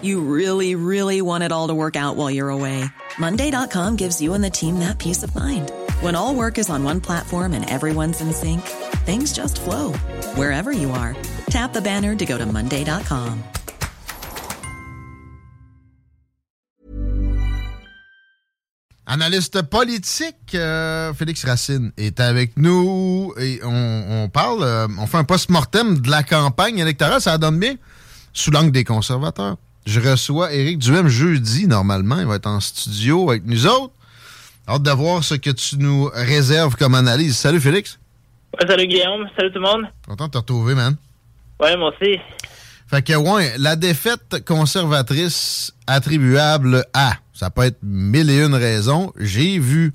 You really, really want it all to work out while you're away. Monday.com gives you and the team that peace of mind. When all work is on one platform and everyone's in sync, things just flow wherever you are. Tap the banner to go to Monday.com. Analyste politique, euh, Félix Racine est avec nous et on, on parle, euh, on fait un post-mortem de la campagne électorale. Ça donne bien sous l'angle des conservateurs. Je reçois Éric Duhem jeudi, normalement. Il va être en studio avec nous autres. Hâte de voir ce que tu nous réserves comme analyse. Salut, Félix. Ouais, salut, Guillaume. Salut tout le monde. Content de te retrouver, man. Ouais, moi aussi. Fait que, ouais, la défaite conservatrice attribuable à, ça peut être mille et une raisons. J'ai vu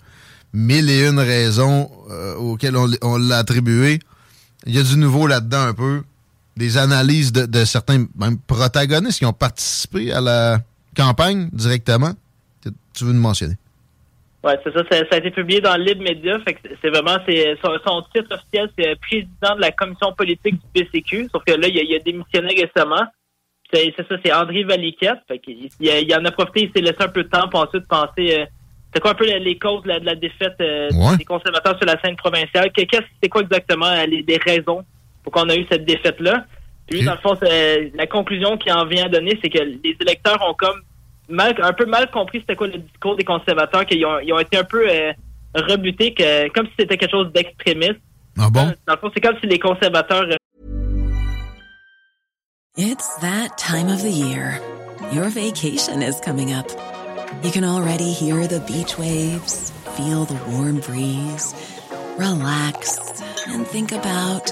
mille et une raisons euh, auxquelles on, on l'a attribué. Il y a du nouveau là-dedans un peu des analyses de, de, certains même protagonistes qui ont participé à la campagne directement. Tu veux nous mentionner? Oui, c'est ça, ça. a été publié dans Libre Média. c'est vraiment son, son, titre officiel, c'est président de la commission politique du PCQ. Sauf que là, il a, il a démissionné récemment. C'est ça, c'est André Valiquette. Fait il, il, en a profité, il s'est laissé un peu de temps pour ensuite penser. Euh, c'est quoi un peu les, causes de la, de la défaite euh, ouais. des conservateurs sur la scène provinciale? Qu'est-ce c'est quoi exactement euh, les, les raisons pourquoi on a eu cette défaite-là. Puis, dans le fond, la conclusion qu'il en vient à donner, c'est que les électeurs ont comme mal, un peu mal compris c'était quoi le discours des conservateurs, qu'ils ont, ils ont été un peu euh, rebutés, que, comme si c'était quelque chose d'extrémiste. Ah bon? Dans le fond, c'est comme si les conservateurs... Euh, It's that time of the year. Your vacation is coming up. You can already hear the beach waves, feel the warm breeze, relax, and think about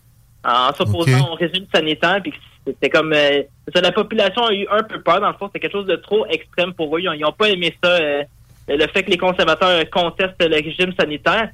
En s'opposant okay. au régime sanitaire. Puis c'était comme euh, ça, la population a eu un peu peur. Dans le fond, c'était quelque chose de trop extrême pour eux. Ils n'ont pas aimé ça, euh, le fait que les conservateurs contestent le régime sanitaire.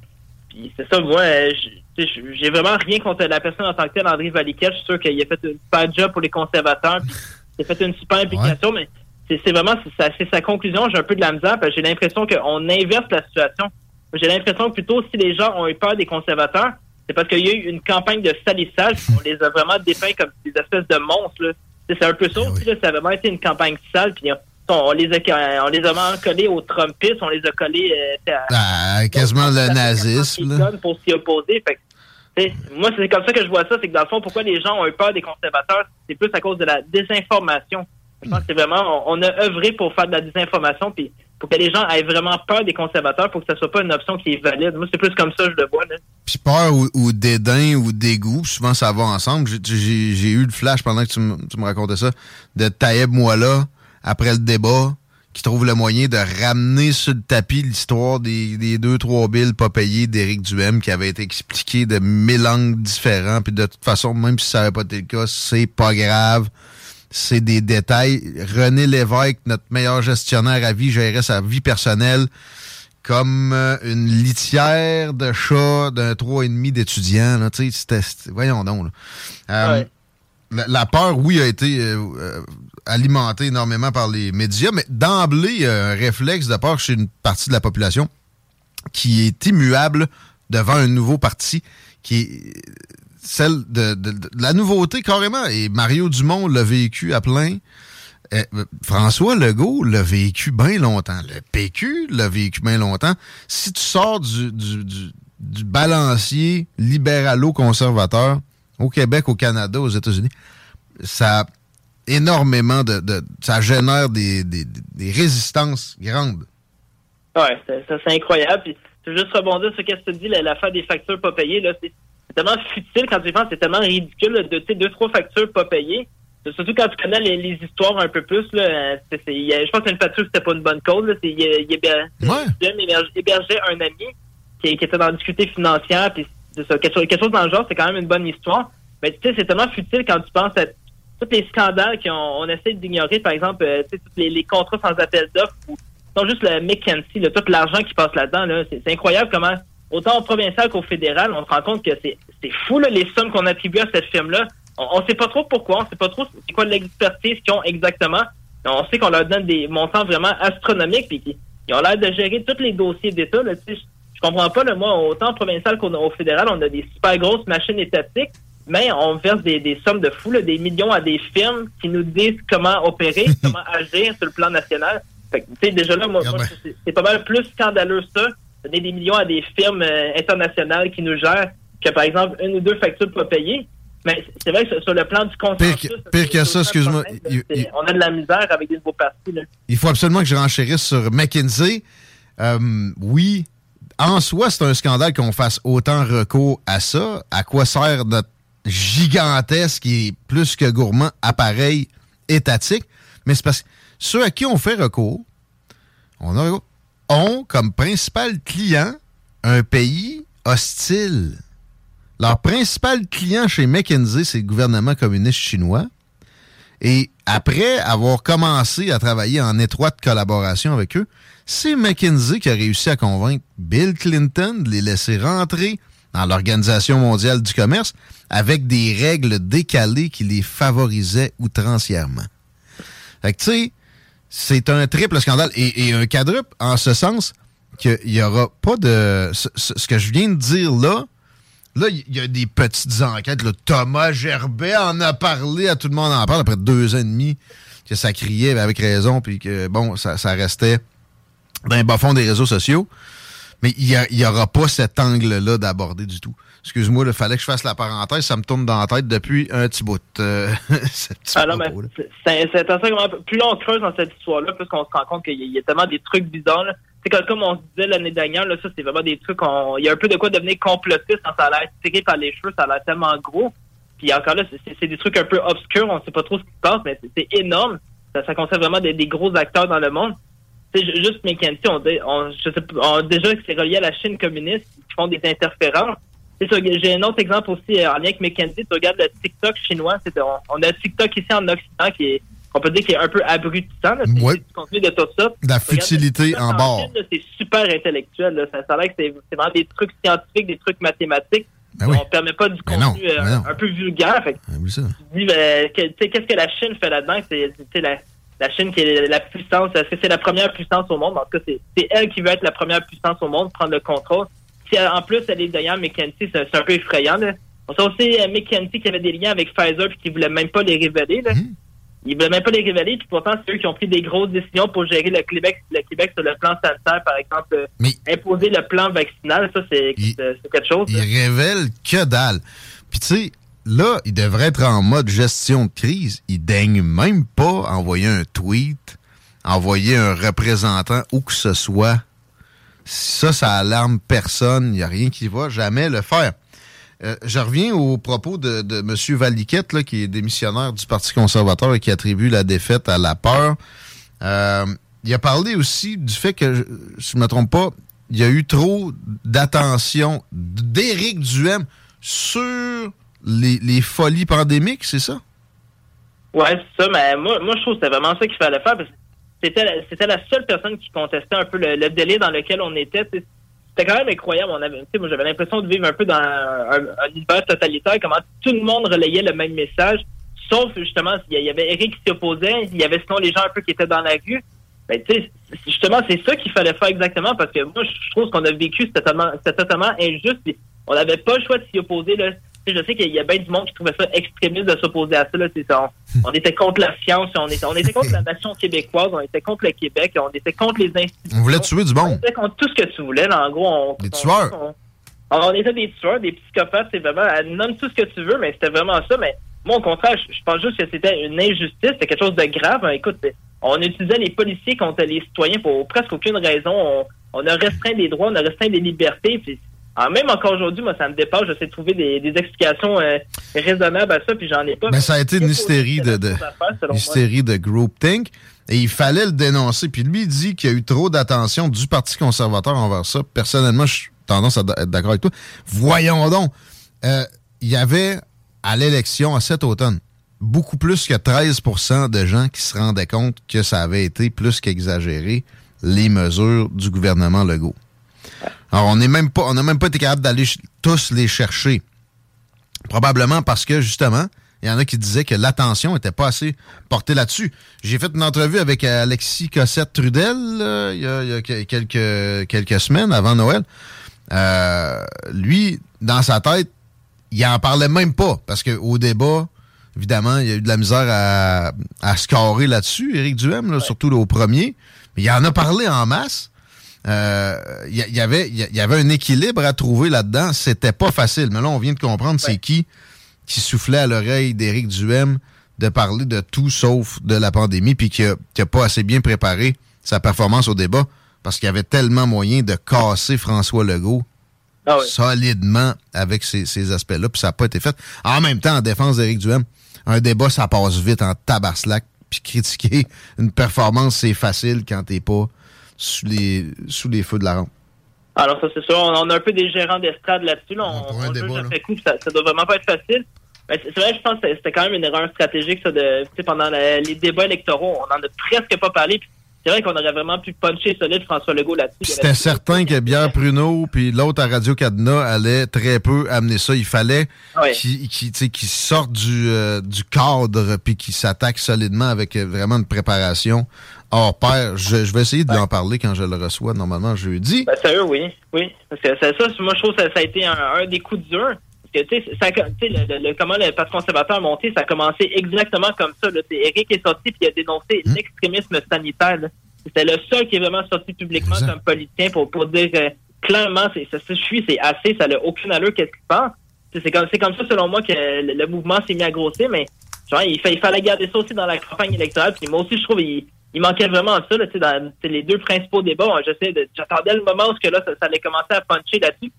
Puis c'est ça, moi, euh, j'ai vraiment rien contre la personne en tant que telle, André Valiquette. Je suis sûr qu'il a fait un super job pour les conservateurs. Puis il a fait une super implication, ouais. mais c'est vraiment c'est sa conclusion. J'ai un peu de la misère parce que j'ai l'impression qu'on inverse la situation. J'ai l'impression que plutôt si les gens ont eu peur des conservateurs, c'est parce qu'il y a eu une campagne de salissage. On les a vraiment dépeints comme des espèces de monstres. C'est un peu ça aussi. Là, ça a vraiment été une campagne sale. Puis on les a, on les a vraiment collés aux Trumpistes. On les a collés euh, à, ah, quasiment le nazisme. Pour s'y opposer. Fait que, moi, c'est comme ça que je vois ça. C'est que dans le fond, pourquoi les gens ont eu peur des conservateurs, c'est plus à cause de la désinformation. Je pense que c'est vraiment, on, on a œuvré pour faire de la désinformation. Puis pour que les gens aient vraiment peur des conservateurs pour que ça soit pas une option qui est valide. Moi, c'est plus comme ça je le vois. Là. Puis peur ou, dédain ou dégoût, souvent ça va ensemble. J'ai eu le flash pendant que tu, me racontais ça, de Taïeb Moala, après le débat, qui trouve le moyen de ramener sur le tapis l'histoire des, des deux, trois billes pas payées d'Éric Duhem qui avait été expliqué de mille angles différents. Puis de toute façon, même si ça n'avait pas été le cas, c'est pas grave c'est des détails. René Lévesque, notre meilleur gestionnaire à vie, gérait sa vie personnelle comme euh, une litière de chat d'un trois et demi d'étudiants. C'était, voyons donc. Euh, ouais. la, la, peur, oui, a été euh, alimentée énormément par les médias, mais d'emblée, il y a un réflexe de peur chez une partie de la population qui est immuable devant un nouveau parti qui est celle de, la nouveauté carrément. Et Mario Dumont l'a vécu à plein. Euh, François Legault l'a vécu bien longtemps. Le PQ l'a vécu bien longtemps. Si tu sors du, du, balancier libéralo-conservateur au Québec, au Canada, aux États-Unis, ça énormément de, ça génère des, résistances grandes. Ouais, c'est incroyable. Puis, je veux juste rebondir sur ce que tu dis, l'affaire des factures pas payées. Là, c'est tellement futile quand tu penses, c'est tellement ridicule de deux, trois factures pas payées. Surtout quand tu connais les, histoires un peu plus. Là, je pense qu'une facture, c'était pas une bonne cause. Là, il, il, hébergeait un ami qui, était dans la difficulté financière. Puis quelque, chose, quelque chose dans le genre, c'est quand même une bonne histoire. Mais tu sais, c'est tellement futile quand tu penses à tous les scandales qu'on on essaie d'ignorer, par exemple, euh, tous les, les, contrats sans appel d'offres ou non juste le McKenzie, là, tout l'argent qui passe là-dedans. Là, c'est incroyable comment, autant au provincial qu'au fédéral, on se rend compte que c'est fou là, les sommes qu'on attribue à cette firme-là. On ne sait pas trop pourquoi, on sait pas trop c'est quoi l'expertise qu'ils ont exactement. On sait qu'on leur donne des montants vraiment astronomiques, puis ils ont l'air de gérer tous les dossiers d'État. Là, je, je comprends pas, là, moi, autant au provincial qu'au fédéral, on a des super grosses machines étatiques mais on verse des, sommes de fous, des millions à des firmes qui nous disent comment opérer, comment agir sur le plan national. Fait que, déjà là, moi, c'est pas mal plus scandaleux ça, donner des millions à des firmes euh, internationales qui nous gèrent que, par exemple, une ou deux factures pas payées. Mais c'est vrai que sur le plan du consensus... Pire, que ça, excuse-moi. On a de la misère avec des nouveaux partis. Il faut absolument que je renchérisse sur McKinsey. Euh, oui, en soi, c'est un scandale qu'on fasse autant recours à ça. À quoi sert notre gigantesque et plus que gourmand appareil étatique, mais c'est parce que ceux à qui on fait recours, on a, ont comme principal client un pays hostile. Leur principal client chez McKinsey, c'est le gouvernement communiste chinois. Et après avoir commencé à travailler en étroite collaboration avec eux, c'est McKinsey qui a réussi à convaincre Bill Clinton de les laisser rentrer dans l'Organisation mondiale du commerce avec des règles décalées qui les favorisaient outrancièrement. Fait que, tu sais, c'est un triple scandale et, un quadruple en ce sens qu'il n'y aura pas de... Ce, que je viens de dire là, là, il y a des petites enquêtes. Thomas Gerbet en a parlé, à tout le monde en parle après deux ans et demi que ça criait avec raison, puis que, bon, ça, restait dans les bas fond des réseaux sociaux. Mais il n'y aura pas cet angle-là d'aborder du tout. Excuse-moi, il fallait que je fasse la parenthèse, ça me tourne dans la tête depuis un petit bout. Euh, ah c'est. Plus on creuse dans cette histoire-là, plus on se rend compte qu'il y, a tellement des trucs bizarres. C'est comme, on se disait l'année dernière, là, ça c'est vraiment des trucs. Il y a un peu de quoi devenir complotiste quand ça a l'air tiré par les cheveux, ça a l'air tellement gros. Puis encore là, c'est des trucs un peu obscurs, on sait pas trop ce qui se passe, mais c'est énorme. Ça, concerne vraiment des, gros acteurs dans le monde. C'est juste McKenzie, on, on, je sais, on, déjà que c'est relié à la Chine communiste, qui font des interférences. J'ai un autre exemple aussi euh, en lien avec McKenzie. Tu regardes le TikTok chinois. On, on, a TikTok ici en Occident qui est, on peut dire qu'il est un peu abrutissant. Oui. de tout ça. La futilité en bord. C'est super intellectuel. Ça, ça a l'air que c'est vraiment des trucs scientifiques, des trucs mathématiques. Ben on ne permet pas du contenu euh, un peu vulgaire. Fait, ben oui, ça. Tu dis, ben, qu'est-ce que la Chine fait là-dedans? C'est la, la Chine qui est la puissance. Est-ce que c'est la première puissance au monde? En tout cas, c'est elle qui veut être la première puissance au monde, prendre le contrôle en plus, elle est d'ailleurs McKenzie, c'est un peu effrayant. Là. On sait aussi euh, McKenzie qui avait des liens avec Pfizer et qui voulait même pas les révéler. Là. Mmh. Ils voulaient même pas les révéler, puis pourtant, c'est eux qui ont pris des grosses décisions pour gérer le Québec, le Québec sur le plan sanitaire, par exemple, euh, imposer le plan vaccinal, ça, c'est quelque chose. Ils révèlent que dalle. Puis tu sais, là, ils devraient être en mode gestion de crise. Ils daignent même pas envoyer un tweet, envoyer un représentant où que ce soit ça, ça alarme personne. Il n'y a rien qui va jamais le faire. Euh, je reviens au propos de, M. Valiquette, qui est démissionnaire du Parti conservateur et qui attribue la défaite à la peur. Euh, il a parlé aussi du fait que, je ne me trompe pas, il y a eu trop d'attention d'Éric Duhem sur les, folies pandémiques, c'est ça? Ouais, c'est ça, mais moi, moi je trouve que c'était vraiment ça qu'il fallait faire parce que c'était c'était la seule personne qui contestait un peu le, délai dans lequel on était. C'était quand même incroyable. On avait, moi, j'avais l'impression de vivre un peu dans un, univers totalitaire, comment tout le monde relayait le même message, sauf justement, il y avait Eric qui s'y opposait, il y avait sinon les gens un peu qui étaient dans la rue. Ben, justement, c'est ça qu'il fallait faire exactement parce que moi, je trouve qu'on a vécu, c'était totalement, totalement injuste. on n'avait pas le choix de s'y opposer. Là. Je sais qu'il y a bien du monde qui trouvait ça extrémiste de s'opposer à ça. Là. ça on, était contre la science, on était, on était contre la nation québécoise, on était contre le Québec, on était contre les institutions. On voulait tuer du monde. On était contre tout ce que tu voulais. Là. En gros, on, des tueurs. On, était des tueurs, des psychopathes, c'est vraiment, nomme tout ce que tu veux, mais c'était vraiment ça. Mais moi, au contraire, je, pense juste que c'était une injustice, c'était quelque chose de grave. Écoute, on utilisait les policiers contre les citoyens pour presque aucune raison. On, a restreint des droits, on a restreint des libertés. Puis, ah, même encore aujourd'hui, moi, ça me dépasse. J'essaie de trouver des, explications euh, raisonnables à ça, puis j'en ai pas. Mais ça a été une hystérie de, de hystérie de groupthink. Et il fallait le dénoncer. Puis lui, il dit qu'il y a eu trop d'attention du Parti conservateur envers ça. Personnellement, je suis tendance à être d'accord avec toi. Voyons donc. Euh, il y avait à l'élection à cet automne beaucoup plus que 13% de gens qui se rendaient compte que ça avait été plus qu'exagéré les mesures du gouvernement Legault. Alors, on n'est même pas, on n'a même pas été capable d'aller tous les chercher. Probablement parce que, justement, il y en a qui disaient que l'attention n'était pas assez portée là-dessus. J'ai fait une entrevue avec Alexis Cossette-Trudel il, y a, quelques, quelques semaines avant Noël. Euh, lui, dans sa tête, il en parlait même pas parce qu'au débat, évidemment, il y a eu de la misère à, à scorer là-dessus, Éric Duhem, surtout au premier. Mais il en a parlé en masse. Euh, il y, avait, il y avait un équilibre à trouver là-dedans. C'était pas facile. Mais là, on vient de comprendre c'est qui qui soufflait à l'oreille d'Éric Duhem de parler de tout sauf de la pandémie, puis qui a, pas assez bien préparé sa performance au débat parce qu'il y avait tellement moyen de casser François Legault ah solidement avec ces, ces aspects-là, puis ça n'a pas été fait. En même temps, en défense d'Éric Duhem, un débat, ça passe vite en tabarslac, puis critiquer une performance, c'est facile quand t'es pas sous les, sous les feux de la rampe. Alors, ça, c'est sûr. On, a un peu des gérants d'estrade là-dessus. Là. On, on, débat, coup, ça, ça doit vraiment pas être facile. Mais c'est vrai, je pense que c'était quand même une erreur stratégique, ça, de, pendant les débats électoraux. On en a presque pas parlé. C'est vrai qu'on aurait vraiment pu puncher solide François Legault là-dessus. C'était certain que Pierre Pruneau puis l'autre à Radio Cadena allait très peu amener ça. Il fallait ah qu'il sorte du, euh, du cadre puis qu'il s'attaque solidement avec euh, vraiment une préparation hors pair. Je, vais essayer de lui en parler quand je le reçois normalement jeudi. Ben, sérieux, oui. Oui. Parce que ça, moi, je trouve que ça, a été un, des coups durs. Parce que, tu sais, le, le, comment le Parti conservateur a monté, ça a commencé exactement comme ça. Là. Eric est sorti puis il a dénoncé hum. l'extrémisme sanitaire. C'était le seul qui est vraiment sorti publiquement comme politicien pour, pour dire euh, clairement, c'est, ça suffit, c'est assez, ça n'a aucune allure, qu'est-ce qu'il pense. C'est comme, c'est comme ça, selon moi, que le, mouvement s'est mis à grossir, mais genre, il, il, fallait garder ça aussi dans la campagne électorale. Puis moi aussi, je trouve, il, il manquait vraiment de ça. Là, dans les deux principaux débats, j'attendais le moment où que, là, ça, ça allait commencer à puncher là-dessus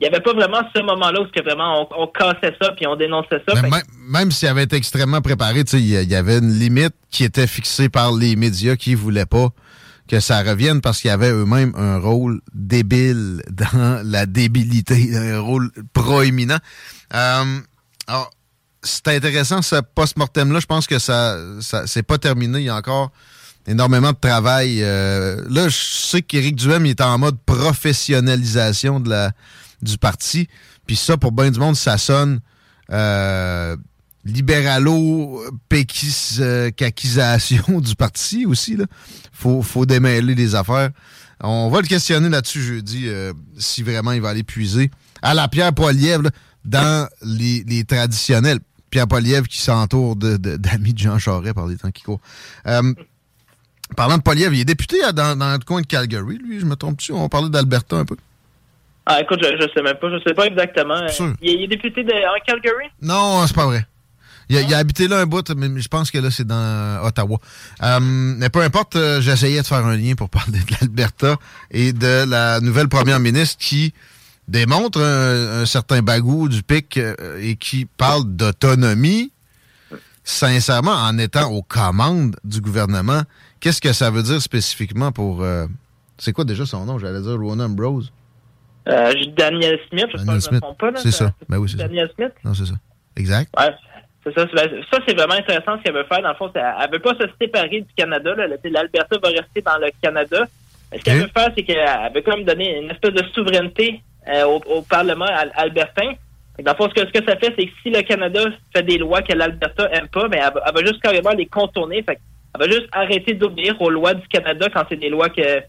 il n'y avait pas vraiment ce moment-là où que vraiment on, cassait ça puis on dénonçait ça. Même, s'il avait été extrêmement préparé, il y avait une limite qui était fixée par les médias qui ne voulaient pas que ça revienne parce qu'ils avaient eux-mêmes un rôle débile dans la débilité, un rôle proéminent. Euh, alors, c'est intéressant ce post-mortem-là. Je pense que ça, ça c'est pas terminé. Il y a encore énormément de travail. Euh, là, je sais qu'Éric Duhem est en mode professionnalisation de la du parti. Puis ça, pour bien du monde, ça sonne euh, libéralo-péquisation du parti aussi. Là. Faut, faut démêler les affaires. On va le questionner là-dessus jeudi, euh, si vraiment il va aller puiser à la Pierre Poilievre dans les, les, traditionnels. Pierre Poilievre qui s'entoure d'amis de, de, de, Jean Charest par les temps qui courent. Euh, parlant de Poilievre, il est député dans, dans, le coin de Calgary, lui, je me trompe-tu? On parlait d'Alberta un peu. Ah, écoute, je, je sais même pas. Je sais pas exactement. Il, est député de en Calgary? Non, c'est pas vrai. Il a, a, habité là un bout, mais je pense que là, c'est dans Ottawa. Euh, mais peu importe, euh, j'essayais de faire un lien pour parler de l'Alberta et de la nouvelle première ministre qui démontre un, certain bagou du pic euh, et qui parle d'autonomie, sincèrement, en étant aux commandes du gouvernement. Qu'est-ce que ça veut dire spécifiquement pour... c'est quoi déjà son nom? J'allais dire Rona Ambrose. Euh, Daniel Smith, je ne me trompe pas. C'est ça. Ben oui, c'est Daniel Smith? Non, c'est ça. Exact. Ouais. C'est ça, ça c'est vraiment intéressant ce qu'elle veut faire. Dans le fond, elle ne veut pas se séparer du Canada. L'Alberta va rester dans le Canada. Ce qu'elle veut faire, c'est qu'elle veut quand même donner une espèce de souveraineté euh, au, Parlement albertain. Dans le fond, ce que, ce que ça fait, c'est que si le Canada fait des lois que l'Alberta aime pas, mais elle, va juste carrément les contourner. Fait elle va juste arrêter d'obéir aux lois du Canada quand c'est des lois que,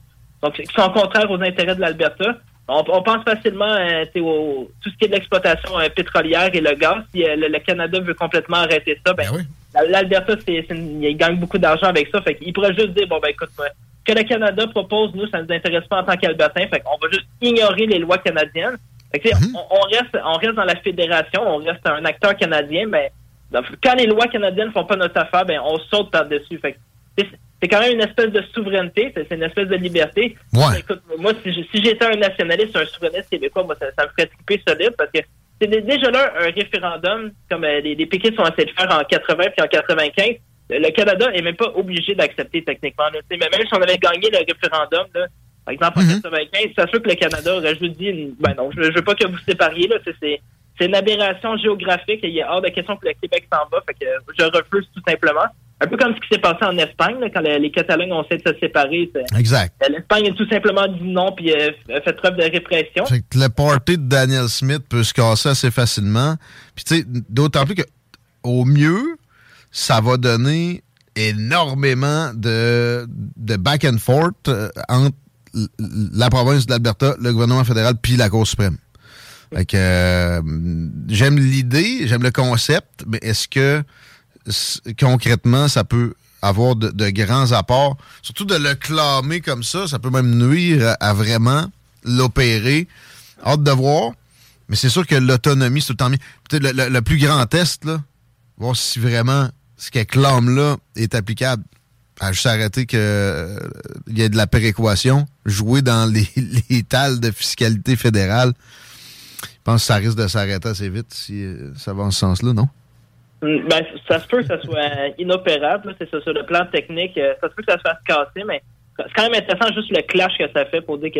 donc, qui sont contraires aux intérêts de l'Alberta. on, pense facilement euh, au tout ce qui est de l'exploitation euh, pétrolière et le gaz. Si euh, le, Canada veut complètement arrêter ça, ben, ben l'Alberta, c'est, il gagne beaucoup d'argent avec ça. Fait qu'il pourrait juste dire, bon, ben écoute, ce que le Canada propose, nous, ça ne nous intéresse pas en tant qu'Albertain. Fait qu'on va juste ignorer les lois canadiennes. Fait que, mm-hmm. on, reste, on reste dans la fédération, on reste un acteur canadien, mais quand les lois canadiennes font pas notre affaire, ben on saute par-dessus. Fait c'est quand même une espèce de souveraineté, c'est une espèce de liberté. Écoute, moi, si, j'étais un nationaliste, un souverainiste québécois, moi, ça, me ferait triper solide parce que c'est déjà là un référendum, comme euh, les, les péquistes ont essayé de faire en 80 puis en 95. Le Canada est même pas obligé d'accepter techniquement. Mais même si on avait gagné le référendum, par exemple en 95, mhm. c'est sûr que le Canada aurait juste dit, ben non, je, veux pas que vous sépariez, là, c'est c'est une aberration géographique. Il y a hors de question que le Québec s'en va. Fait que je refuse tout simplement. Un peu comme ce qui s'est passé en Espagne, quand les, Catalans ont essayé de se séparer. Exact. L'Espagne a tout simplement dit non puis euh, fait preuve de répression. le party de Daniel Smith peut se casser assez facilement. Puis tu sais, d'autant plus que au mieux, ça va donner énormément de, de back and forth euh, entre la province de l'Alberta, le gouvernement fédéral puis la Cour suprême. Fait que euh, j'aime l'idée, j'aime le concept, mais est-ce que concrètement, ça peut avoir de, grands apports? Surtout de le clamer comme ça, ça peut même nuire à, vraiment l'opérer. Hâte de voir. Mais c'est sûr que l'autonomie, c'est tout le temps mieux. Peut-être le, plus grand test, voir si vraiment ce qu'elle clame là est applicable. À juste arrêter qu'il euh, y ait de la péréquation, jouer dans les, les tales de fiscalité fédérale. Je pense que ça risque de s'arrêter assez vite si euh, ça va en ce sens-là, non? Mm, ben, ça se peut que ça soit inopérable, c'est ça, sur le plan technique. Euh, ça se peut que ça se fasse casser, mais c'est quand même intéressant juste le clash que ça fait pour dire que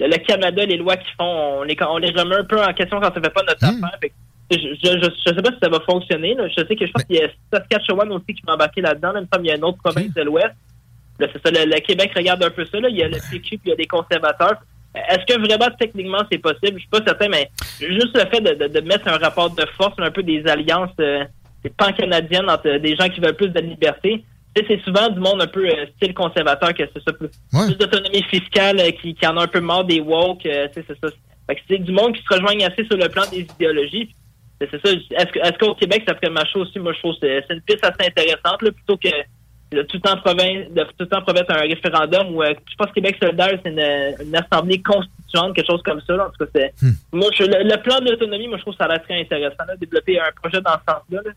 le Canada, les lois qu'ils font, on les, on les remet un peu en question quand ça fait pas notre hmm. affaire. je, je, sais pas si ça va fonctionner. Je sais que je pense qu'il y a Saskatchewan aussi qui m'a embarqué là-dedans. Même il y a une autre province de l'Ouest. c'est ça, le, Québec regarde un peu ça. Là. Il y a le PQ puis il y a des conservateurs. Est-ce que vraiment techniquement c'est possible? Je suis pas certain, mais juste le fait de, de, mettre un rapport de force, un peu des alliances euh, pan-canadiennes entre des gens qui veulent plus de liberté. C'est souvent du monde un peu euh, style conservateur que c'est ça plus, d'autonomie fiscale euh, qui, en a un peu marre des woke, c'est ça. c'est du monde qui se rejoigne assez sur le plan des idéologies. C'est ça. Est-ce qu'au Québec, ça ferait ma chose aussi? Moi, je trouve que c'est une piste assez intéressante, plutôt que tout en province, de tout temps promettre un référendum où euh, je pense que Québec solidaire, c'est une, assemblée constituante, quelque chose comme ça. En tout cas, c'est hmm. moi le, plan de l'autonomie, moi je trouve ça a l'air très intéressant, de développer un projet dans ce sens-là.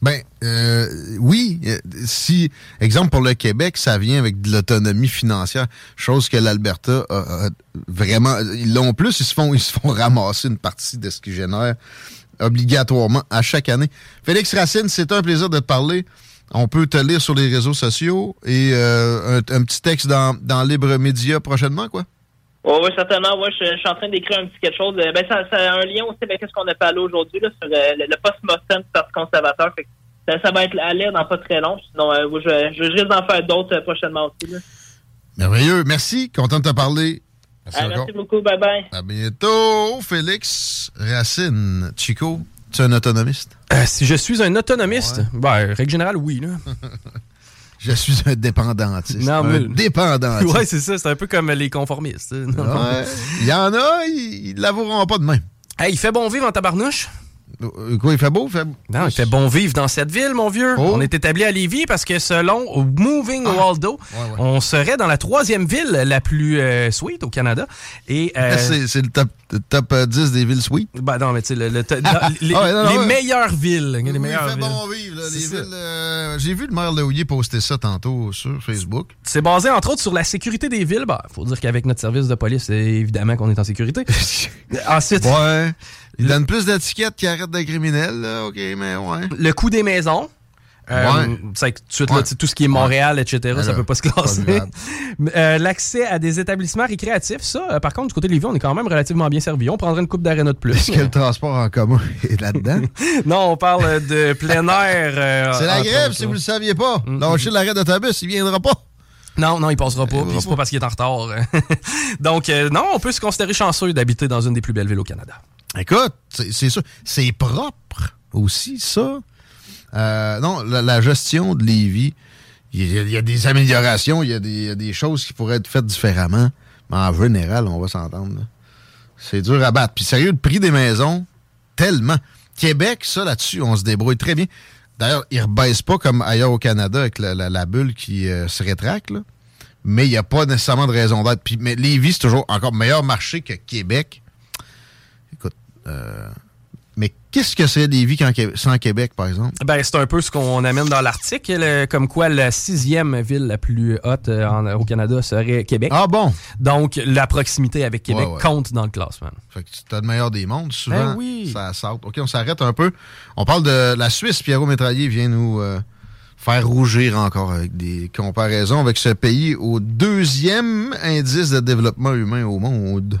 Ben euh, oui, euh, si exemple pour le Québec, ça vient avec de l'autonomie financière, chose que l'Alberta a, vraiment ils l'ont plus, ils se font ils se font ramasser une partie de ce qui génère obligatoirement à chaque année. Félix Racine, c'est un plaisir de te parler. On peut te lire sur les réseaux sociaux et euh, un, petit texte dans, dans Libre Média prochainement, quoi? Oh, oui, certainement. Ouais, je, suis en train d'écrire un petit quelque chose. Ben, ça, ça, a un lien aussi avec ce qu'on a parlé aujourd'hui sur euh, le, post-mortem du Parti conservateur. ça, va être à l'air dans pas très long. Sinon, euh, je, je, risque d'en faire d'autres prochainement aussi. Merveilleux. Merci. Content de te parler. Merci, ah, merci beaucoup. Bye bye. À bientôt, Félix Racine. Chico. Tu es un autonomiste? Euh, si je suis un autonomiste, ben, règle générale, oui. Là. je suis un dépendantiste. Non, mais... Un dépendantiste. Ouais, c'est ça. C'est un peu comme les conformistes. Il y en a, ils ne l'avoueront pas de même. Hey, il fait bon vivre en tabarnouche? Euh, quoi, il fait beau? Non, il fait bon vivre dans cette ville, mon vieux. Oh. On est établi à Lévis parce que selon Moving ah. Waldo, on serait dans la troisième ville la plus euh, sweet au Canada. Et euh, C'est le top, top 10 des villes sweet? Ben non, mais tu sais, le, les, meilleures villes. les meilleures il fait bon vivre. J'ai vu le maire Leouillet poster ça tantôt sur Facebook. C'est basé, entre autres, sur la sécurité des villes. Il bah, faut dire qu'avec notre service de police, évidemment qu'on est en sécurité. Ensuite... Ouais. Il donne plus d'étiquettes qui arrête de criminels, là. OK, mais ouais. Le coût des maisons. Euh, c'est tout, tout ce qui est Montréal, etc., ça peut pas se classer. euh, L'accès à des établissements récréatifs, ça, euh, par contre, du côté de Lévis, on est quand même relativement bien servi. On prendrait une coupe d'aréna de plus. Est-ce que le transport en commun est là-dedans? non, on parle de plein air. Euh, c'est la grève, si vous le saviez pas. Mm -hmm. l'arrêt d'autobus, il viendra pas. Non, non, il passera pas. Puis c'est pas parce qu'il est en retard. Donc, non, on peut se considérer chanceux d'habiter dans une des plus belles villes au Canada. Écoute, c'est ça. C'est propre aussi, ça. Euh, non, la, gestion de Lévis, il y, a des améliorations, il y, a des choses qui pourraient être faites différemment. Mais en général, on va s'entendre. C'est dur à battre. Puis sérieux, le prix des maisons, tellement. Québec, ça, là-dessus, on se débrouille très bien. D'ailleurs, ils ne rebaissent pas comme ailleurs au Canada avec la, bulle qui euh, se rétracte, là. Mais il n'y a pas nécessairement de raison d'être. Puis, mais Lévis, c'est toujours encore meilleur marché que Québec. Écoute, euh, mais qu'est-ce que c'est des vies sans Québec, par exemple? Ben, c'est un peu ce qu'on amène dans l'article, comme quoi la sixième ville la plus haute euh, au Canada serait Québec. Ah bon? Donc, la proximité avec Québec compte dans le classement. Fait que tu as le meilleur des mondes, souvent. Ben oui. Ça saute. OK, on s'arrête un peu. On parle de la Suisse. Pierrot Métraillé vient nous euh, faire rougir encore avec des comparaisons avec ce pays au deuxième indice de développement humain au monde.